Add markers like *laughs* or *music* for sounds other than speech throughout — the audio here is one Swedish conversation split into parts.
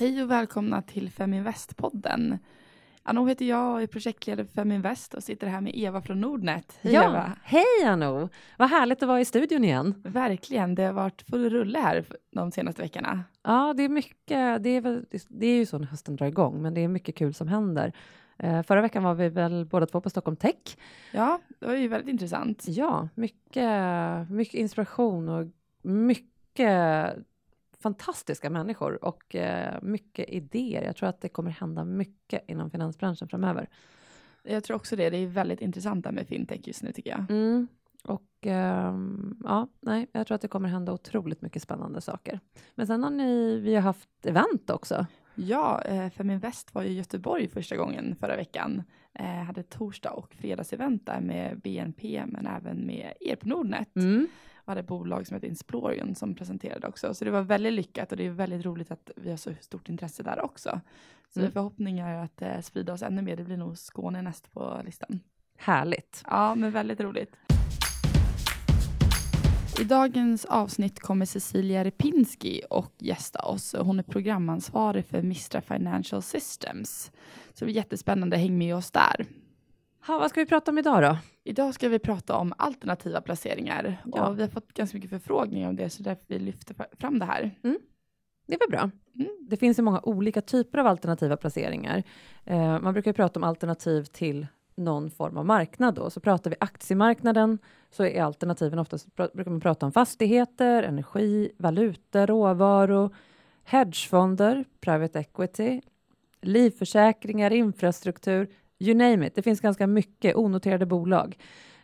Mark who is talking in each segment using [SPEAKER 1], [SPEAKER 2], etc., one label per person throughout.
[SPEAKER 1] Hej och välkomna till Feminvest-podden. Anno heter jag och är projektledare för Feminvest och sitter här med Eva från Nordnet.
[SPEAKER 2] Hej ja, Eva! Hej Anno! Vad härligt att vara i studion igen.
[SPEAKER 1] Verkligen, det har varit full rulle här de senaste veckorna.
[SPEAKER 2] Ja, det är mycket, det är, väl, det är ju så när hösten drar igång, men det är mycket kul som händer. Uh, förra veckan var vi väl båda två på Stockholm Tech.
[SPEAKER 1] Ja, det var ju väldigt intressant.
[SPEAKER 2] Ja, mycket, mycket inspiration och mycket fantastiska människor och eh, mycket idéer. Jag tror att det kommer hända mycket inom finansbranschen framöver.
[SPEAKER 1] Jag tror också det. Det är väldigt intressant där med fintech just nu tycker jag.
[SPEAKER 2] Mm. Och eh, ja, nej, jag tror att det kommer hända otroligt mycket spännande saker. Men sen har ni, vi har haft event också.
[SPEAKER 1] Ja, eh, Feminvest var i Göteborg första gången förra veckan. Eh, hade torsdag och fredagsevent där med BNP men även med er på Nordnet. Mm hade bolag som heter Insplorion som presenterade också. Så det var väldigt lyckat och det är väldigt roligt att vi har så stort intresse där också. Så mm. förhoppningar är att eh, sprida oss ännu mer. Det blir nog Skåne näst på listan.
[SPEAKER 2] Härligt.
[SPEAKER 1] Ja, men väldigt roligt. I dagens avsnitt kommer Cecilia Repinski och gästa oss. Hon är programansvarig för Mistra Financial Systems. Så det är jättespännande, häng med oss där.
[SPEAKER 2] Ha, vad ska vi prata om idag då?
[SPEAKER 1] Idag ska vi prata om alternativa placeringar. Ja. Och vi har fått ganska mycket förfrågningar om det, så därför vi lyfter fram det här.
[SPEAKER 2] Mm. Det väl bra. Mm. Det finns ju många olika typer av alternativa placeringar. Eh, man brukar prata om alternativ till någon form av marknad. Då. Så pratar vi aktiemarknaden så är alternativen oftast, brukar man prata om fastigheter, energi, valutor, råvaror, hedgefonder, private equity, livförsäkringar, infrastruktur, You name it. Det finns ganska mycket onoterade bolag.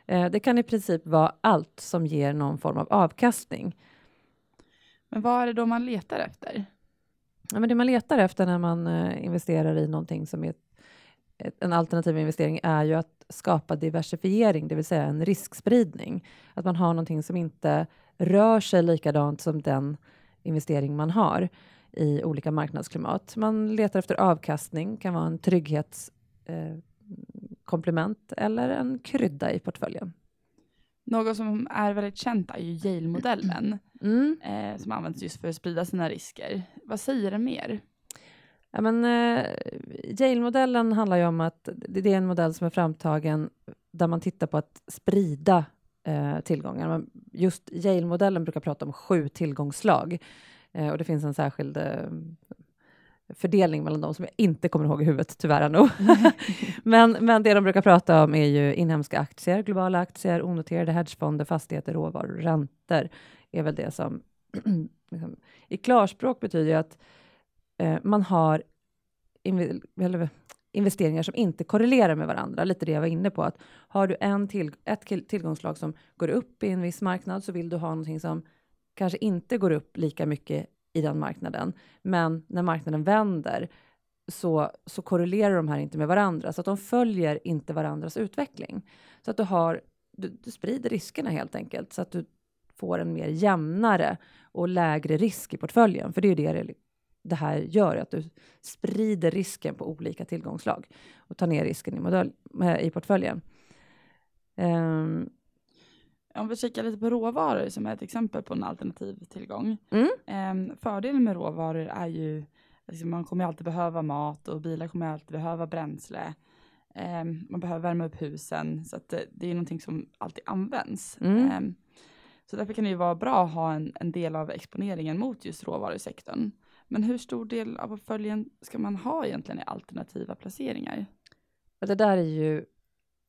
[SPEAKER 2] Eh, det kan i princip vara allt som ger någon form av avkastning.
[SPEAKER 1] Men vad är det då man letar efter?
[SPEAKER 2] Ja, men det man letar efter när man eh, investerar i någonting som är ett, en alternativ investering är ju att skapa diversifiering, det vill säga en riskspridning. Att man har någonting som inte rör sig likadant som den investering man har i olika marknadsklimat. Man letar efter avkastning, kan vara en trygghets eh, komplement eller en krydda i portföljen.
[SPEAKER 1] Något som är väldigt känt är ju Yale-modellen mm. eh, som används just för att sprida sina risker. Vad säger den mer?
[SPEAKER 2] Ja, men, eh, Yale-modellen handlar ju om att det är en modell som är framtagen där man tittar på att sprida eh, tillgångar. Just Yale-modellen brukar prata om sju tillgångsslag eh, och det finns en särskild eh, fördelning mellan dem som jag inte kommer ihåg i huvudet, tyvärr nog. *laughs* men, men det de brukar prata om är ju inhemska aktier, globala aktier, onoterade hedgefonder, fastigheter, råvaror, räntor är väl det som *clears throat* liksom, i klarspråk betyder att eh, man har inv investeringar som inte korrelerar med varandra. Lite det jag var inne på, att har du en till, ett tillgångslag som går upp i en viss marknad så vill du ha någonting som kanske inte går upp lika mycket i den marknaden. Men när marknaden vänder så, så korrelerar de här inte med varandra, så att de följer inte varandras utveckling. Så att du, har, du, du sprider riskerna helt enkelt, så att du får en mer jämnare och lägre risk i portföljen. För det är ju det det här gör, att du sprider risken på olika tillgångslag och tar ner risken i, modell, eh, i portföljen. Um,
[SPEAKER 1] om vi kikar lite på råvaror som är ett exempel på en alternativ tillgång. Mm. Eh, fördelen med råvaror är ju att liksom, man kommer alltid behöva mat och bilar kommer alltid behöva bränsle. Eh, man behöver värma upp husen så att det, det är någonting som alltid används. Mm. Eh, så därför kan det ju vara bra att ha en, en del av exponeringen mot just råvarusektorn. Men hur stor del av portföljen ska man ha egentligen i alternativa placeringar?
[SPEAKER 2] Det där är ju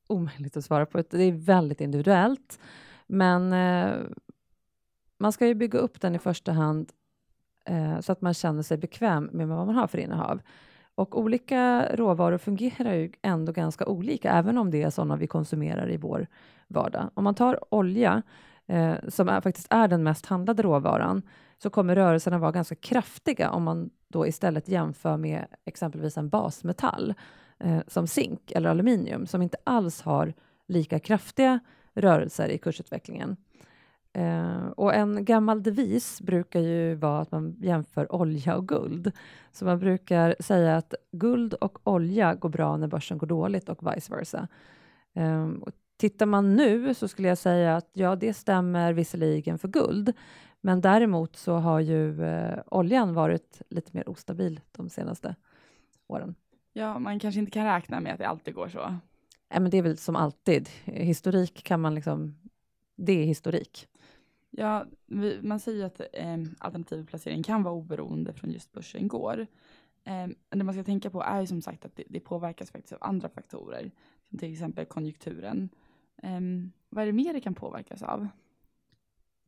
[SPEAKER 2] omöjligt att svara på. Det är väldigt individuellt. Men eh, man ska ju bygga upp den i första hand eh, så att man känner sig bekväm med vad man har för innehav. Och olika råvaror fungerar ju ändå ganska olika, även om det är sådana vi konsumerar i vår vardag. Om man tar olja, eh, som är, faktiskt är den mest handlade råvaran, så kommer rörelserna vara ganska kraftiga om man då istället jämför med exempelvis en basmetall eh, som zink eller aluminium, som inte alls har lika kraftiga rörelser i kursutvecklingen. Eh, och en gammal devis brukar ju vara att man jämför olja och guld. Så man brukar säga att guld och olja går bra när börsen går dåligt och vice versa. Eh, och tittar man nu så skulle jag säga att ja, det stämmer visserligen för guld, Men däremot så har ju eh, oljan varit lite mer ostabil de senaste åren.
[SPEAKER 1] Ja, man kanske inte kan räkna med att det alltid går så.
[SPEAKER 2] Nej, men det är väl som alltid. Historik kan man liksom, det är historik.
[SPEAKER 1] Ja, vi, man säger att eh, alternativ placering kan vara oberoende från just börsen går. Eh, det man ska tänka på är ju som sagt att det, det, påverkas faktiskt av andra faktorer, som till exempel konjunkturen. Eh, vad är det mer det kan påverkas av?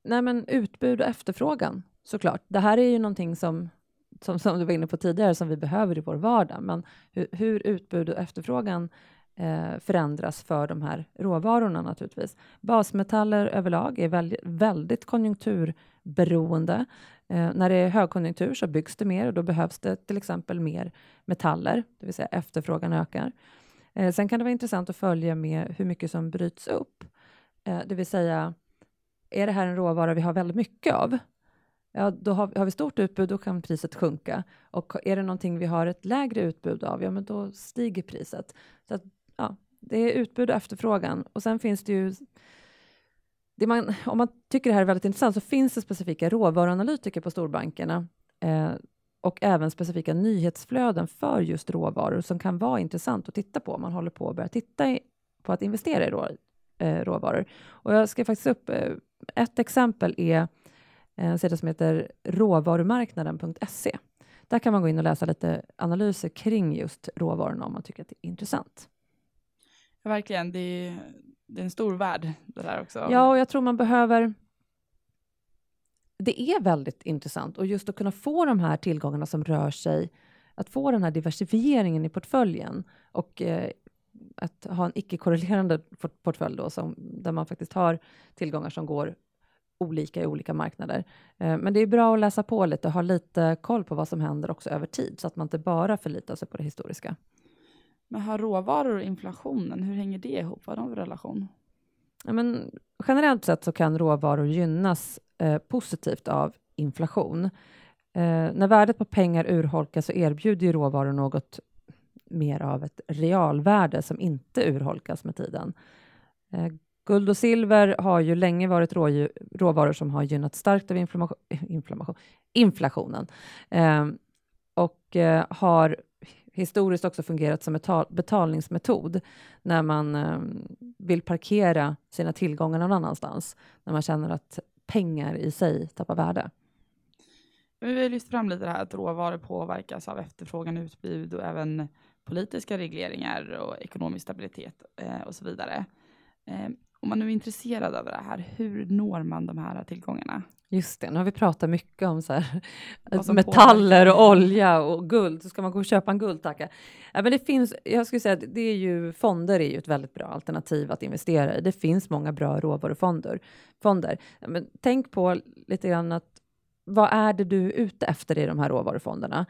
[SPEAKER 2] Nej, men utbud och efterfrågan såklart. Det här är ju någonting som, som, som du var inne på tidigare, som vi behöver i vår vardag. Men hur, hur utbud och efterfrågan Eh, förändras för de här råvarorna naturligtvis. Basmetaller överlag är väldigt, konjunkturberoende. Eh, när det är högkonjunktur så byggs det mer och då behövs det till exempel mer metaller, det vill säga efterfrågan ökar. Eh, sen kan det vara intressant att följa med hur mycket som bryts upp, det vill säga är det här en råvara vi har väldigt mycket av? Ja, då har, har vi stort utbud, då kan priset sjunka. Och är det någonting vi har ett lägre utbud av, ja, men då stiger priset. Så att, det är utbud och efterfrågan. Och sen finns det ju det man, om man tycker det här är väldigt intressant så finns det specifika råvaruanalytiker på storbankerna eh, och även specifika nyhetsflöden för just råvaror som kan vara intressant att titta på om man håller på att börja titta i, på att investera i rå, eh, råvaror. Och jag ska faktiskt upp eh, ett exempel är eh, en sida som heter råvarumarknaden.se. Där kan man gå in och läsa lite analyser kring just råvarorna om man tycker att det är intressant.
[SPEAKER 1] Verkligen. Det är, det är en stor värld det där också.
[SPEAKER 2] Ja, och jag tror man behöver det är väldigt intressant och just att kunna få de här tillgångarna som rör sig, att få den här diversifieringen i portföljen och eh, att ha en icke-korrelerande portfölj då, som, där man faktiskt har tillgångar som går olika i olika marknader. Eh, men det är bra att läsa på lite och ha lite koll på vad som händer också över tid, så att man inte bara förlitar sig på det historiska.
[SPEAKER 1] Men har råvaror och inflationen, hur hänger det ihop? Vad har de för relation?
[SPEAKER 2] Ja, men generellt sett så kan råvaror gynnas eh, positivt av inflation. Eh, när värdet på pengar urholkas så erbjuder råvaror något mer av ett realvärde som inte urholkas med tiden. Eh, guld och silver har ju länge varit rådjur, råvaror som har gynnat starkt av inflammation, inflammation, inflationen eh, och eh, har historiskt också fungerat som betal, betalningsmetod när man eh, vill parkera sina tillgångar någon annanstans, när man känner att pengar i sig tappar värde.
[SPEAKER 1] Vi har lyft fram lite det här att råvaror påverkas av efterfrågan, utbud och även politiska regleringar och ekonomisk stabilitet eh, och så vidare. Eh, om man nu är intresserad av det här, hur når man de här tillgångarna?
[SPEAKER 2] Just det, nu har vi pratat mycket om så här, *laughs* metaller och olja och guld. Så ska man gå och köpa en guldtacka. Ja, men det finns, jag skulle säga att det är ju, fonder är ju ett väldigt bra alternativ att investera i. Det finns många bra råvarufonder. Fonder. Ja, men tänk på lite grann att vad är det du är ute efter i de här råvarufonderna?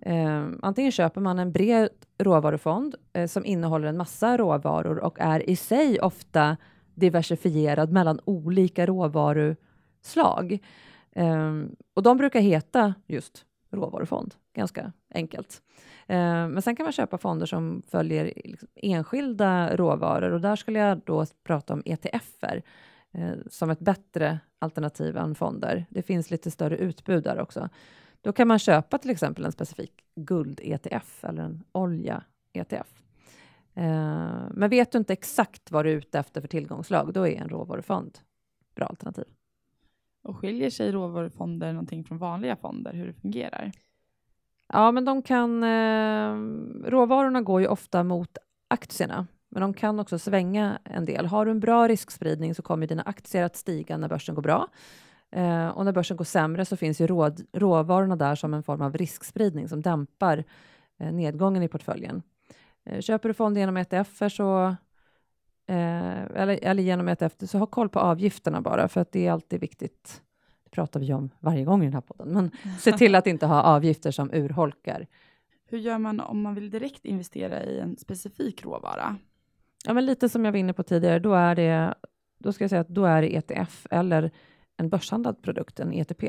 [SPEAKER 2] Eh, antingen köper man en bred råvarufond eh, som innehåller en massa råvaror och är i sig ofta diversifierad mellan olika slag Um, och de brukar heta just råvarufond, ganska enkelt. Uh, men sen kan man köpa fonder som följer liksom enskilda råvaror och där skulle jag då prata om ETFer uh, eh, som ett bättre alternativ än fonder. Det finns lite större utbud där också. Då kan man köpa till exempel en specifik guld-ETF eller en olja-ETF. Ehm, men vet du inte exakt vad du är ute efter för tillgångslag, då är en råvarufond bra alternativ.
[SPEAKER 1] Och skiljer sig råvarufonder någonting från vanliga fonder, hur det fungerar?
[SPEAKER 2] Ja, men de kan... Eh, råvarorna går ju ofta mot aktierna, men de kan också svänga en del. Har du en bra riskspridning så kommer dina aktier att stiga när börsen går bra. Eh, och när börsen går sämre så finns ju rå, råvarorna där som en form av riskspridning som dämpar eh, nedgången i portföljen. Eh, köper du fonder genom ETFer så eh, eller, eller genom ETF, så ha koll på avgifterna bara, för att det är alltid viktigt. Det pratar vi om varje gång i den här podden, men se till att inte ha avgifter som urholkar.
[SPEAKER 1] Hur gör man om man vill direkt investera i en specifik råvara?
[SPEAKER 2] Ja, men lite som jag var inne på tidigare, då är det, då ska jag säga att då är det ETF eller en börshandlad produkt, en ETP.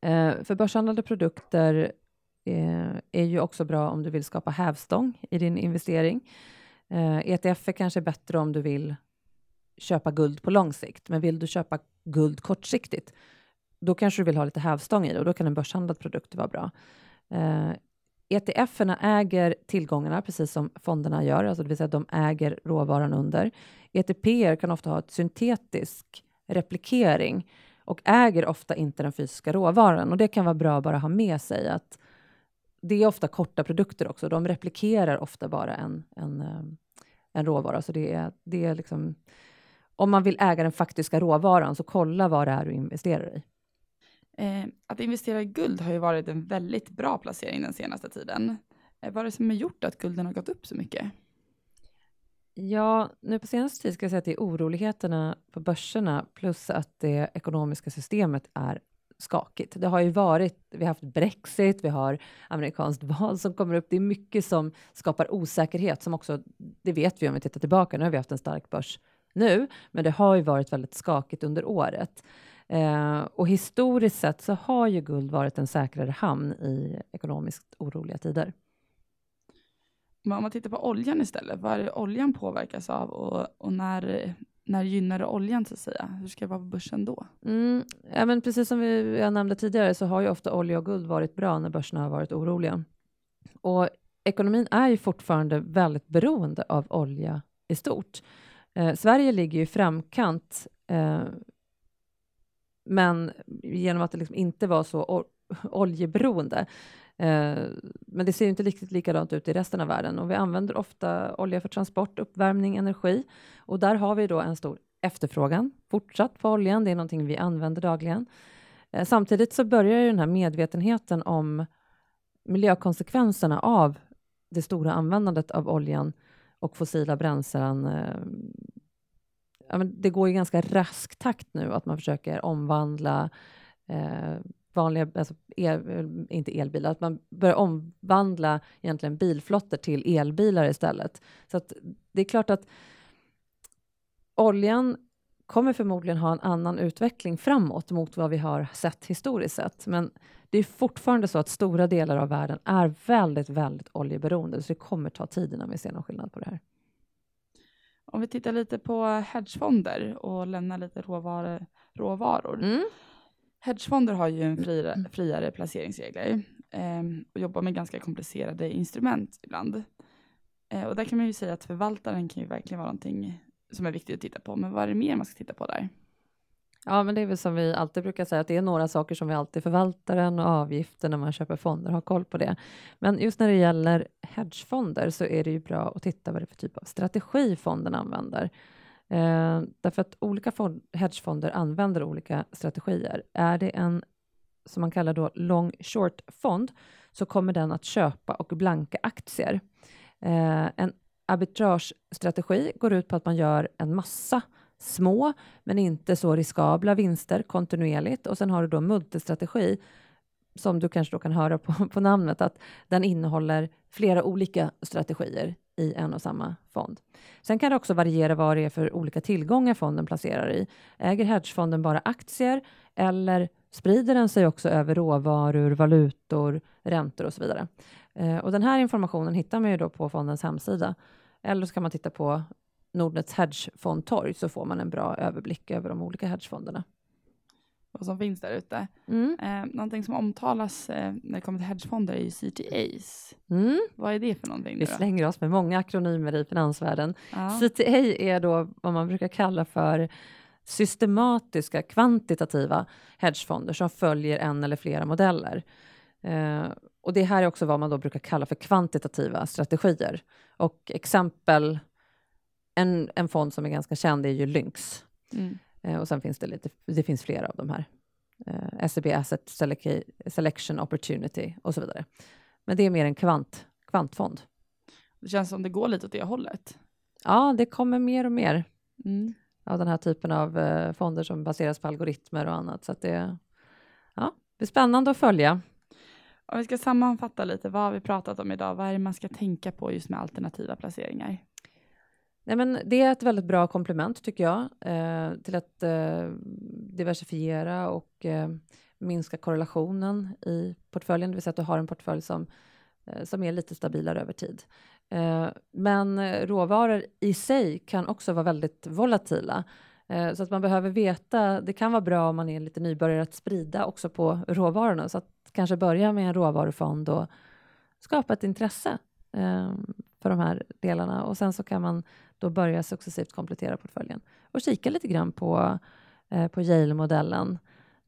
[SPEAKER 2] Eh, för börshandlade produkter eh, är ju också bra om du vill skapa hävstång i din investering. Eh, ETF är kanske bättre om du vill köpa guld på lång sikt, men vill du köpa guld kortsiktigt, då kanske du vill ha lite hävstång i och då kan en börshandlad produkt vara bra. Eh, ETFerna äger tillgångarna precis som fonderna gör, alltså det vill säga att de äger råvaran under. ETPer kan ofta ha ett syntetisk replikering och äger ofta inte den fysiska råvaran och det kan vara bra att bara ha med sig att det är ofta korta produkter också. De replikerar ofta bara en, en, eh, en råvara, så det är, det är liksom om man vill äga den faktiska råvaran, så kolla vad det är du investerar i.
[SPEAKER 1] Eh, att investera i guld har ju varit en väldigt bra placering den senaste tiden. Eh, vad är det som har gjort att gulden har gått upp så mycket?
[SPEAKER 2] Ja, nu på senaste tid ska jag säga att det är oroligheterna på börserna plus att det ekonomiska systemet är skakigt. Det har ju varit, vi har haft Brexit, vi har amerikanskt *laughs* val som kommer upp. Det är mycket som skapar osäkerhet som också, det vet vi om vi tittar tillbaka. Nu har vi haft en stark börs nu, men det har ju varit väldigt skakigt under året. Eh, och historiskt sett så har ju guld varit en säkrare hamn i ekonomiskt oroliga tider.
[SPEAKER 1] Men om man tittar på oljan istället, vad är det oljan påverkas av och, och när, när gynnar det oljan så att säga? Hur ska det vara på börsen då?
[SPEAKER 2] Mm, ja, men precis som vi, jag nämnde tidigare så har ju ofta olja och guld varit bra när börserna har varit oroliga. Och ekonomin är ju fortfarande väldigt beroende av olja i stort. Eh, Sverige ligger ju i framkant, eh, men genom att det liksom inte var så oljeberoende. Eh, men det ser ju inte riktigt likadant ut i resten av världen och vi använder ofta olja för transport, uppvärmning, energi och där har vi då en stor efterfrågan fortsatt på oljan. Det är någonting vi använder dagligen. Eh, samtidigt så börjar ju den här medvetenheten om miljökonsekvenserna av det stora användandet av oljan och fossila bränslen. Eh, ja, men det går i ganska rask takt nu att man försöker omvandla eh, vanliga, alltså el, inte elbilar, att man börjar omvandla egentligen bilflottor till elbilar istället. Så att det är klart att oljan kommer förmodligen ha en annan utveckling framåt mot vad vi har sett historiskt sett. Men det är fortfarande så att stora delar av världen är väldigt, väldigt oljeberoende, så det kommer ta tid innan vi ser någon skillnad på det här.
[SPEAKER 1] Om vi tittar lite på hedgefonder och lämnar lite råvaror. råvaror. Mm. Hedgefonder har ju en friare, mm. friare placeringsregler eh, och jobbar med ganska komplicerade instrument ibland. Eh, och där kan man ju säga att förvaltaren kan ju verkligen vara någonting som är viktigt att titta på. Men vad är det mer man ska titta på där?
[SPEAKER 2] Ja, men det är väl som vi alltid brukar säga, att det är några saker som vi alltid förvaltaren och avgifter när man köper fonder, har koll på det. Men just när det gäller hedgefonder så är det ju bra att titta vad det är för typ av strategi fonden använder. Eh, därför att olika fond, hedgefonder använder olika strategier. Är det en som man kallar då long short fond så kommer den att köpa och blanka aktier. Eh, en arbitragestrategi går ut på att man gör en massa små, men inte så riskabla vinster kontinuerligt. Och sen har du då multistrategi, som du kanske då kan höra på, *laughs* på namnet, att den innehåller flera olika strategier i en och samma fond. Sen kan det också variera vad det är för olika tillgångar fonden placerar i. Äger hedgefonden bara aktier eller sprider den sig också över råvaror, valutor, räntor och så vidare? Eh, och den här informationen hittar man ju då på fondens hemsida. Eller så kan man titta på Nordnets hedgefondtorg så får man en bra överblick över de olika hedgefonderna.
[SPEAKER 1] Vad som finns där ute. Mm. Eh, någonting som omtalas eh, när det kommer till hedgefonder är ju CTAs. Mm. Vad är det för någonting?
[SPEAKER 2] Vi slänger oss med många akronymer i finansvärlden. Ja. CTA är då vad man brukar kalla för systematiska kvantitativa hedgefonder som följer en eller flera modeller. Eh, och det här är också vad man då brukar kalla för kvantitativa strategier. Och exempel en, en fond som är ganska känd är ju Lynx. Mm. Eh, och sen finns det lite, det finns flera av de här. Eh, SEB Asset Selection Opportunity och så vidare. Men det är mer en kvant, kvantfond.
[SPEAKER 1] Det känns som det går lite åt det hållet.
[SPEAKER 2] Ja, det kommer mer och mer mm. av den här typen av eh, fonder som baseras på algoritmer och annat. Så att det, ja, det är spännande att följa.
[SPEAKER 1] Om vi ska sammanfatta lite, vad har vi pratat om idag? Vad är det man ska tänka på just med alternativa placeringar?
[SPEAKER 2] Nej, men det är ett väldigt bra komplement tycker jag eh, till att eh, diversifiera och eh, minska korrelationen i portföljen, det vill säga att du har en portfölj som, eh, som är lite stabilare över tid. Eh, men eh, råvaror i sig kan också vara väldigt volatila. Eh, så att man behöver veta, det kan vara bra om man är lite nybörjare att sprida också på råvarorna, så att kanske börja med en råvarufond och skapa ett intresse eh, för de här delarna och sen så kan man då börja successivt komplettera portföljen och kika lite grann på, eh, på Yale-modellen.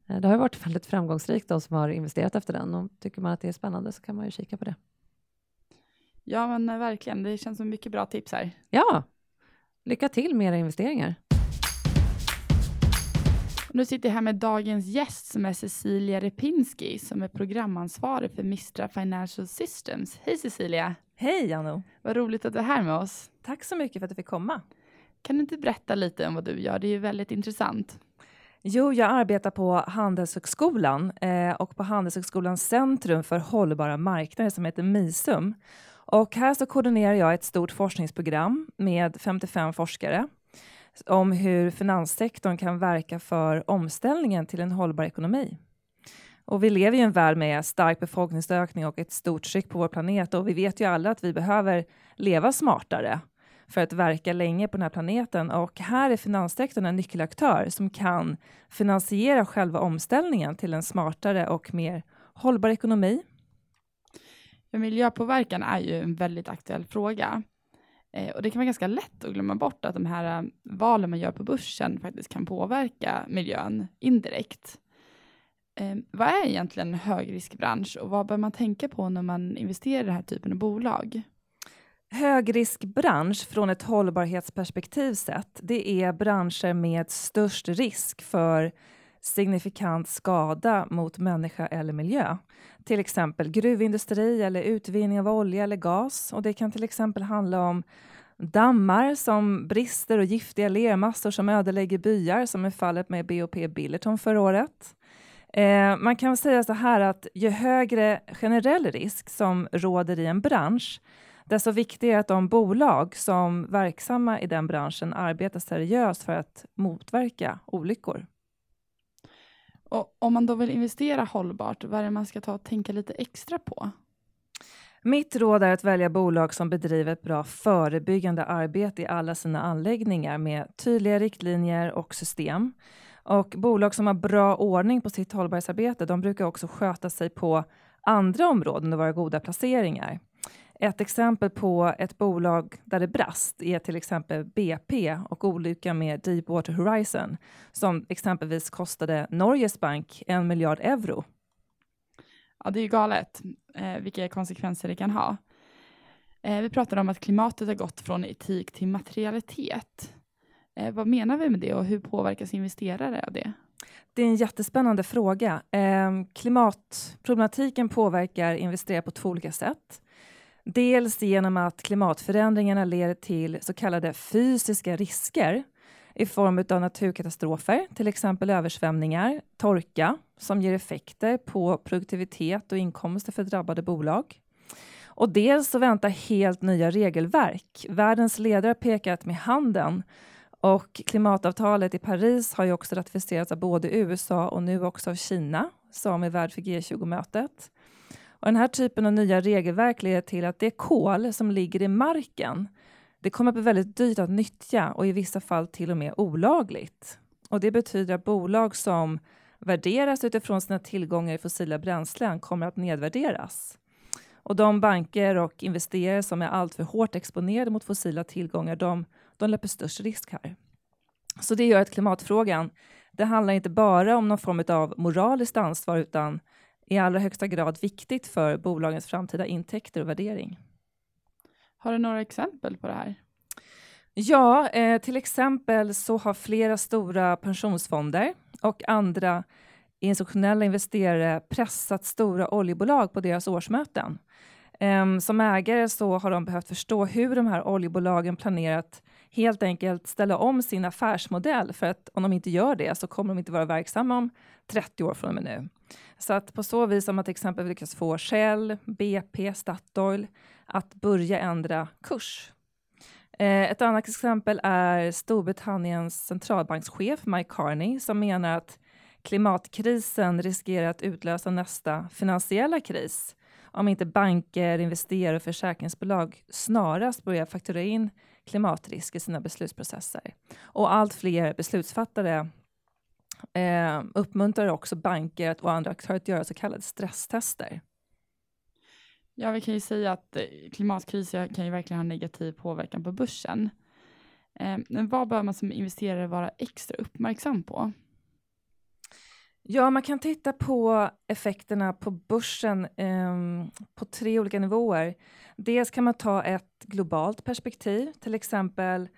[SPEAKER 2] Det har varit väldigt framgångsrikt de som har investerat efter den och tycker man att det är spännande så kan man ju kika på det.
[SPEAKER 1] Ja, men verkligen. Det känns som mycket bra tips här.
[SPEAKER 2] Ja, lycka till med era investeringar.
[SPEAKER 1] Nu sitter jag här med dagens gäst som är Cecilia Repinski som är programansvarig för Mistra Financial Systems. Hej Cecilia!
[SPEAKER 3] Hej Anno!
[SPEAKER 1] Vad roligt att du är här med oss.
[SPEAKER 3] Tack så mycket för att du fick komma.
[SPEAKER 1] Kan du inte berätta lite om vad du gör? Det är ju väldigt intressant.
[SPEAKER 3] Jo, jag arbetar på Handelshögskolan eh, och på Handelshögskolans centrum för hållbara marknader som heter MISUM. Och här så koordinerar jag ett stort forskningsprogram med 55 forskare om hur finanssektorn kan verka för omställningen till en hållbar ekonomi. Och vi lever i en värld med stark befolkningsökning och ett stort tryck på vår planet och vi vet ju alla att vi behöver leva smartare för att verka länge på den här planeten och här är finanssektorn en nyckelaktör som kan finansiera själva omställningen till en smartare och mer hållbar ekonomi.
[SPEAKER 1] Miljöpåverkan är ju en väldigt aktuell fråga. Eh, och det kan vara ganska lätt att glömma bort att de här eh, valen man gör på börsen faktiskt kan påverka miljön indirekt. Eh, vad är egentligen en högriskbransch och vad bör man tänka på när man investerar i den här typen av bolag?
[SPEAKER 3] Högriskbransch från ett hållbarhetsperspektiv sett, det är branscher med störst risk för signifikant skada mot människa eller miljö. Till exempel gruvindustri eller utvinning av olja eller gas. Och det kan till exempel handla om dammar som brister och giftiga lermassor som ödelägger byar, som är fallet med BOP Billerton förra året. Eh, man kan säga så här att ju högre generell risk som råder i en bransch, desto viktigare är att de bolag som verksamma i den branschen arbetar seriöst för att motverka olyckor.
[SPEAKER 1] Och om man då vill investera hållbart, vad är det man ska ta och tänka lite extra på?
[SPEAKER 3] Mitt råd är att välja bolag som bedriver ett bra förebyggande arbete i alla sina anläggningar med tydliga riktlinjer och system. Och bolag som har bra ordning på sitt hållbarhetsarbete, de brukar också sköta sig på andra områden och vara goda placeringar. Ett exempel på ett bolag där det brast är till exempel BP och olyckan med Deepwater Horizon som exempelvis kostade Norges bank en miljard euro.
[SPEAKER 1] Ja, det är ju galet eh, vilka konsekvenser det kan ha. Eh, vi pratade om att klimatet har gått från etik till materialitet. Eh, vad menar vi med det och hur påverkas investerare av det?
[SPEAKER 3] Det är en jättespännande fråga. Eh, klimatproblematiken påverkar investerare på två olika sätt. Dels genom att klimatförändringarna leder till så kallade fysiska risker i form av naturkatastrofer, till exempel översvämningar, torka, som ger effekter på produktivitet och inkomster för drabbade bolag. Och dels så väntar helt nya regelverk. Världens ledare har pekat med handen och klimatavtalet i Paris har ju också ratificerats av både USA och nu också av Kina som är värd för G20-mötet. Och den här typen av nya regelverk leder till att det kol som ligger i marken, det kommer att bli väldigt dyrt att nyttja och i vissa fall till och med olagligt. Och det betyder att bolag som värderas utifrån sina tillgångar i fossila bränslen kommer att nedvärderas. Och de banker och investerare som är alltför hårt exponerade mot fossila tillgångar, de, de löper störst risk här. Så det gör att klimatfrågan, det handlar inte bara om någon form av moraliskt ansvar, utan i allra högsta grad viktigt för bolagens framtida intäkter och värdering.
[SPEAKER 1] Har du några exempel på det här?
[SPEAKER 3] Ja, eh, till exempel så har flera stora pensionsfonder och andra institutionella investerare pressat stora oljebolag på deras årsmöten. Eh, som ägare så har de behövt förstå hur de här oljebolagen planerat helt enkelt ställa om sin affärsmodell för att om de inte gör det så kommer de inte vara verksamma om 30 år från och med nu. Så att på så vis har man till exempel lyckats få Shell, BP, Statoil att börja ändra kurs. Eh, ett annat exempel är Storbritanniens centralbankschef Mike Carney som menar att klimatkrisen riskerar att utlösa nästa finansiella kris om inte banker, investerare och försäkringsbolag snarast börjar fakturera in klimatrisk i sina beslutsprocesser. Och allt fler beslutsfattare eh, uppmuntrar också banker och andra aktörer att göra så kallade stresstester.
[SPEAKER 1] Ja, vi kan ju säga att eh, klimatkrisen kan ju verkligen ha negativ påverkan på börsen. Eh, men vad bör man som investerare vara extra uppmärksam på?
[SPEAKER 3] Ja, man kan titta på effekterna på börsen eh, på tre olika nivåer. Dels kan man ta ett globalt perspektiv, till exempel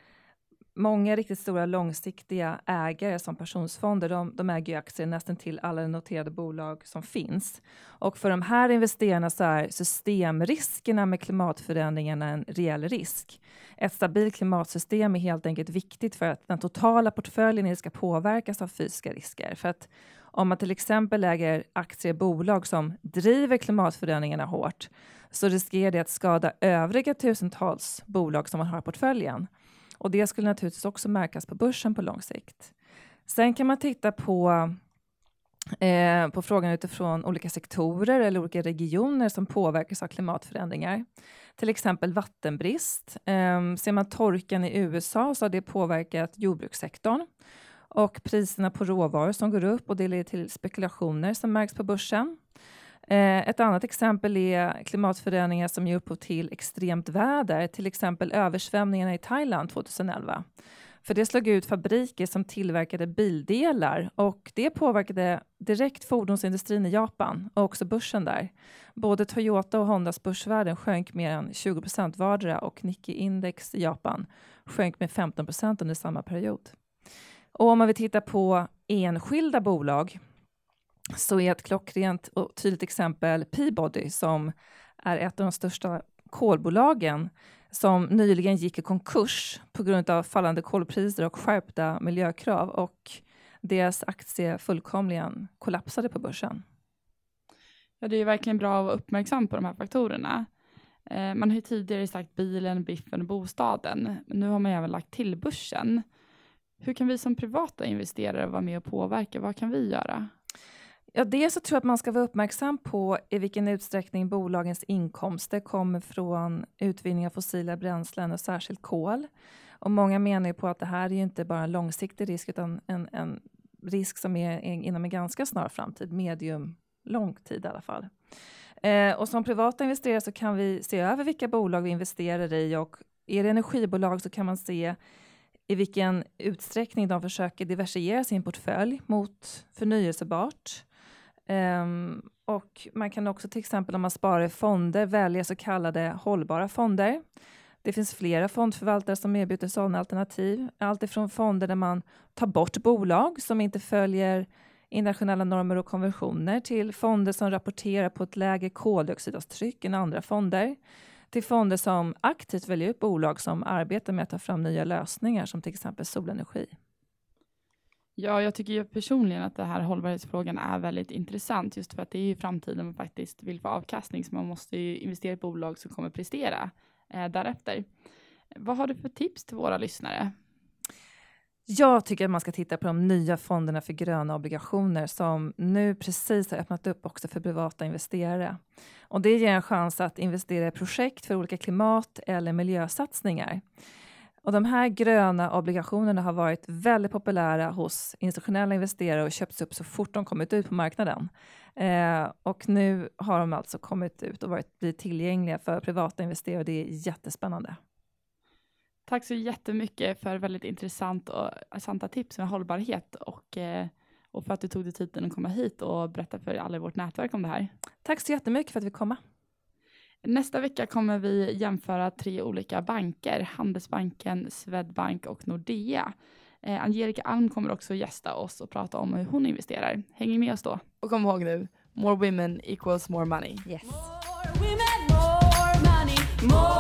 [SPEAKER 3] många riktigt stora långsiktiga ägare som pensionsfonder, de, de äger ju aktier nästan till alla noterade bolag som finns. Och för de här investerarna så är systemriskerna med klimatförändringarna en reell risk. Ett stabilt klimatsystem är helt enkelt viktigt för att den totala portföljen inte ska påverkas av fysiska risker. För att om man till exempel äger aktier i bolag som driver klimatförändringarna hårt så riskerar det att skada övriga tusentals bolag som man har i portföljen. Och det skulle naturligtvis också märkas på börsen på lång sikt. Sen kan man titta på, eh, på frågan utifrån olika sektorer eller olika regioner som påverkas av klimatförändringar. Till exempel vattenbrist. Eh, ser man torkan i USA så har det påverkat jordbrukssektorn och priserna på råvaror som går upp och det leder till spekulationer som märks på börsen. Eh, ett annat exempel är klimatförändringar som ger upphov till extremt väder, till exempel översvämningarna i Thailand 2011. För det slog ut fabriker som tillverkade bildelar och det påverkade direkt fordonsindustrin i Japan och också börsen där. Både Toyota och Hondas börsvärden sjönk mer än 20 procent vardera och Nikkei-index i Japan sjönk med 15 procent under samma period. Och om man vill titta på enskilda bolag så är ett klockrent och tydligt exempel Peabody som är ett av de största kolbolagen som nyligen gick i konkurs på grund av fallande kolpriser och skärpta miljökrav och deras aktie fullkomligen kollapsade på börsen.
[SPEAKER 1] Ja, det är verkligen bra att vara uppmärksam på de här faktorerna. Eh, man har ju tidigare sagt bilen, biffen och bostaden. Nu har man även lagt till börsen. Hur kan vi som privata investerare vara med och påverka? Vad kan vi göra?
[SPEAKER 3] Ja, dels så tror jag att man ska vara uppmärksam på i vilken utsträckning bolagens inkomster kommer från utvinning av fossila bränslen och särskilt kol. Och många menar ju på att det här är ju inte bara en långsiktig risk utan en, en risk som är inom en ganska snar framtid, medium lång tid i alla fall. Eh, och som privata investerare så kan vi se över vilka bolag vi investerar i och är det energibolag så kan man se i vilken utsträckning de försöker diversifiera sin portfölj mot förnyelsebart. Um, och man kan också till exempel om man sparar i fonder välja så kallade hållbara fonder. Det finns flera fondförvaltare som erbjuder sådana alternativ. Allt ifrån fonder där man tar bort bolag som inte följer internationella normer och konventioner till fonder som rapporterar på ett lägre koldioxidavtryck än andra fonder till fonder som aktivt väljer ut bolag som arbetar med att ta fram nya lösningar som till exempel solenergi.
[SPEAKER 1] Ja, jag tycker ju personligen att det här hållbarhetsfrågan är väldigt intressant just för att det är ju framtiden man faktiskt vill få avkastning så man måste ju investera i bolag som kommer prestera eh, därefter. Vad har du för tips till våra lyssnare?
[SPEAKER 3] Jag tycker att man ska titta på de nya fonderna för gröna obligationer som nu precis har öppnat upp också för privata investerare. Och det ger en chans att investera i projekt för olika klimat eller miljösatsningar. Och de här gröna obligationerna har varit väldigt populära hos institutionella investerare och köpts upp så fort de kommit ut på marknaden. Eh, och nu har de alltså kommit ut och varit, blivit tillgängliga för privata investerare och det är jättespännande.
[SPEAKER 1] Tack så jättemycket för väldigt intressant och intressanta tips med hållbarhet och, eh, och för att du tog dig tiden att komma hit och berätta för alla i vårt nätverk om det här.
[SPEAKER 3] Tack så jättemycket för att vi kom.
[SPEAKER 1] Nästa vecka kommer vi jämföra tre olika banker, Handelsbanken, Swedbank och Nordea. Eh, Angelica Alm kommer också gästa oss och prata om hur hon investerar. Häng med oss då. Och kom ihåg nu, more women equals more money.
[SPEAKER 2] Yes. More women, more money, more